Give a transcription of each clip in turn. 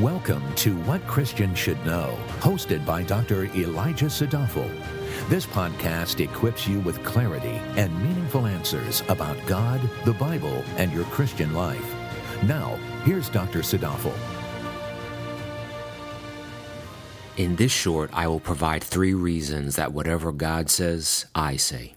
Welcome to What Christians Should Know, hosted by Dr. Elijah Sadafel. This podcast equips you with clarity and meaningful answers about God, the Bible, and your Christian life. Now, here's Dr. Sadafel. In this short, I will provide three reasons that whatever God says, I say.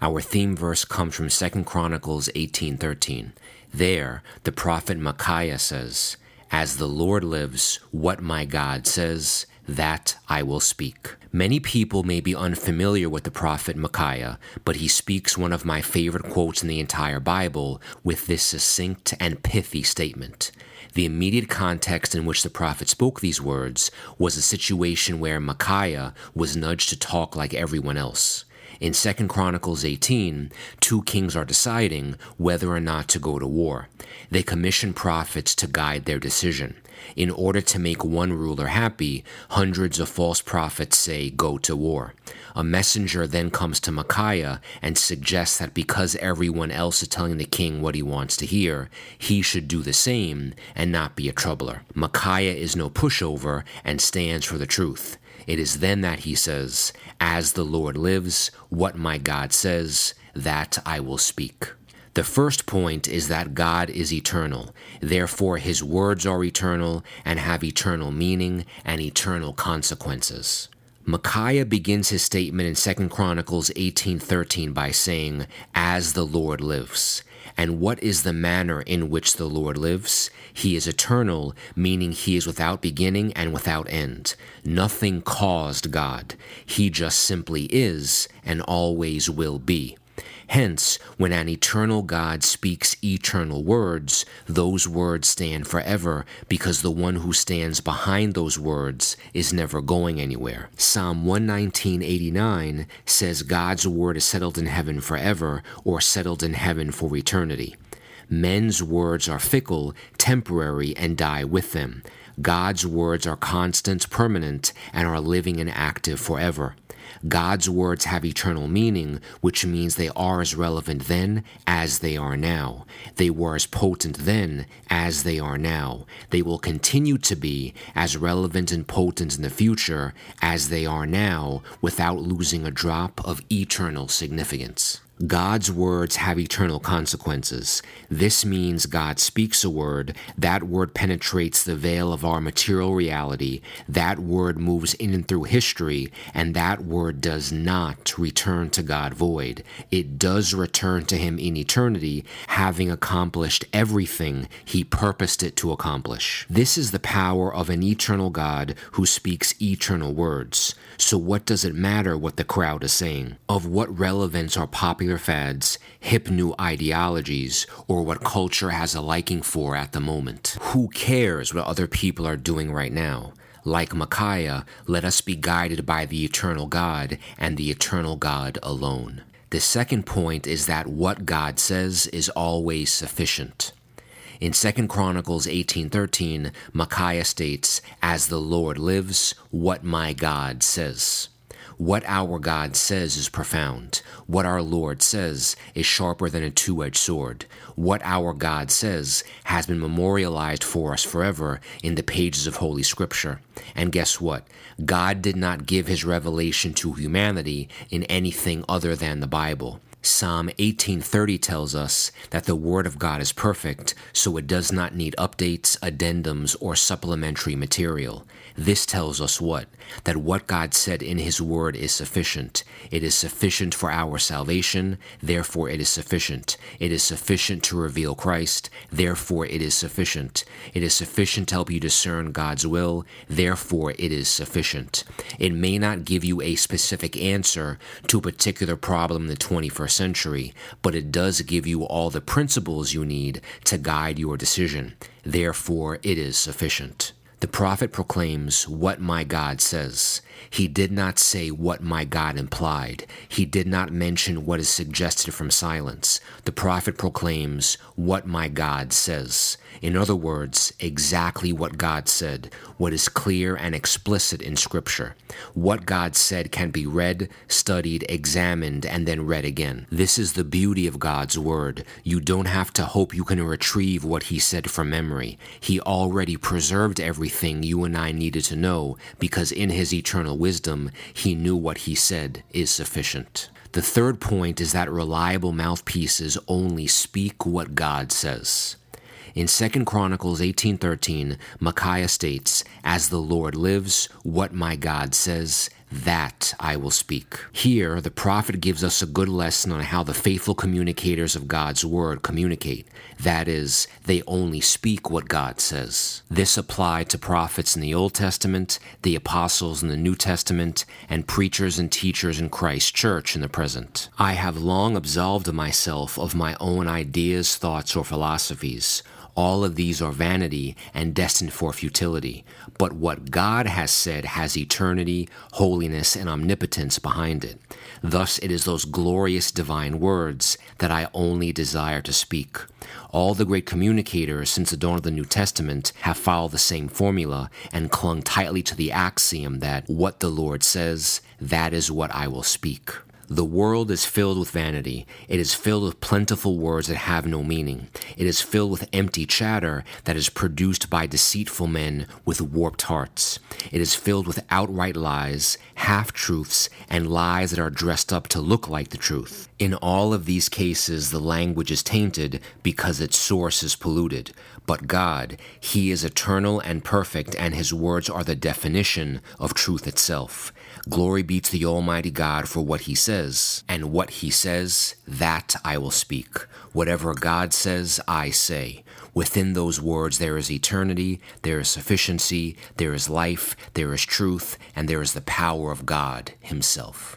Our theme verse comes from 2 Chronicles 18:13. There, the prophet Micaiah says, "As the Lord lives, what my God says, that I will speak." Many people may be unfamiliar with the prophet Micaiah, but he speaks one of my favorite quotes in the entire Bible with this succinct and pithy statement. The immediate context in which the prophet spoke these words was a situation where Micaiah was nudged to talk like everyone else. In 2 Chronicles 18, two kings are deciding whether or not to go to war. They commission prophets to guide their decision. In order to make one ruler happy, hundreds of false prophets say, Go to war. A messenger then comes to Micaiah and suggests that because everyone else is telling the king what he wants to hear, he should do the same and not be a troubler. Micaiah is no pushover and stands for the truth. It is then that he says, As the Lord lives, what my God says, that I will speak. The first point is that God is eternal. Therefore, his words are eternal and have eternal meaning and eternal consequences. Micaiah begins his statement in 2 Chronicles 18:13 by saying, "As the Lord lives." And what is the manner in which the Lord lives? He is eternal, meaning he is without beginning and without end. Nothing caused God. He just simply is and always will be. Hence, when an eternal God speaks eternal words, those words stand forever because the one who stands behind those words is never going anywhere. Psalm 119.89 says God's word is settled in heaven forever or settled in heaven for eternity. Men's words are fickle, temporary, and die with them. God's words are constant, permanent, and are living and active forever. God's words have eternal meaning, which means they are as relevant then as they are now. They were as potent then as they are now. They will continue to be as relevant and potent in the future as they are now without losing a drop of eternal significance. God's words have eternal consequences. This means God speaks a word, that word penetrates the veil of our material reality, that word moves in and through history, and that word does not return to God void. It does return to Him in eternity, having accomplished everything He purposed it to accomplish. This is the power of an eternal God who speaks eternal words. So, what does it matter what the crowd is saying? Of what relevance are popular popular fads, hip new ideologies, or what culture has a liking for at the moment. Who cares what other people are doing right now? Like Micaiah, let us be guided by the eternal God and the eternal God alone. The second point is that what God says is always sufficient. In 2 Chronicles 18:13, Micaiah states, "As the Lord lives, what my God says." What our God says is profound. What our Lord says is sharper than a two edged sword. What our God says has been memorialized for us forever in the pages of Holy Scripture. And guess what? God did not give his revelation to humanity in anything other than the Bible. Psalm 18:30 tells us that the word of God is perfect, so it does not need updates, addendums, or supplementary material. This tells us what? That what God said in his word is sufficient. It is sufficient for our salvation, therefore it is sufficient. It is sufficient to reveal Christ, therefore it is sufficient. It is sufficient to help you discern God's will, therefore it is sufficient. It may not give you a specific answer to a particular problem in the 21st century, but it does give you all the principles you need to guide your decision. Therefore, it is sufficient. The prophet proclaims what my God says. He did not say what my God implied. He did not mention what is suggested from silence. The prophet proclaims what my God says. In other words, exactly what God said, what is clear and explicit in Scripture. What God said can be read, studied, examined, and then read again. This is the beauty of God's Word. You don't have to hope you can retrieve what He said from memory. He already preserved everything everything you and I needed to know because in his eternal wisdom, he knew what he said is sufficient. The third point is that reliable mouthpieces only speak what God says. In 2 Chronicles 18:13, Micaiah states, "As the Lord lives, what my God says, that I will speak. Here, the prophet gives us a good lesson on how the faithful communicators of God's word communicate. That is, they only speak what God says. This applied to prophets in the Old Testament, the apostles in the New Testament, and preachers and teachers in Christ's church in the present. I have long absolved myself of my own ideas, thoughts, or philosophies. All of these are vanity and destined for futility. But what God has said has eternity, holiness, and omnipotence behind it. Thus, it is those glorious divine words that I only desire to speak. All the great communicators since the dawn of the New Testament have followed the same formula and clung tightly to the axiom that what the Lord says, that is what I will speak. The world is filled with vanity. It is filled with plentiful words that have no meaning. It is filled with empty chatter that is produced by deceitful men with warped hearts. It is filled with outright lies, half truths, and lies that are dressed up to look like the truth. In all of these cases, the language is tainted because its source is polluted. But God, He is eternal and perfect, and His words are the definition of truth itself. Glory be to the Almighty God for what He says, and what He says, that I will speak. Whatever God says, I say. Within those words there is eternity, there is sufficiency, there is life, there is truth, and there is the power of God Himself.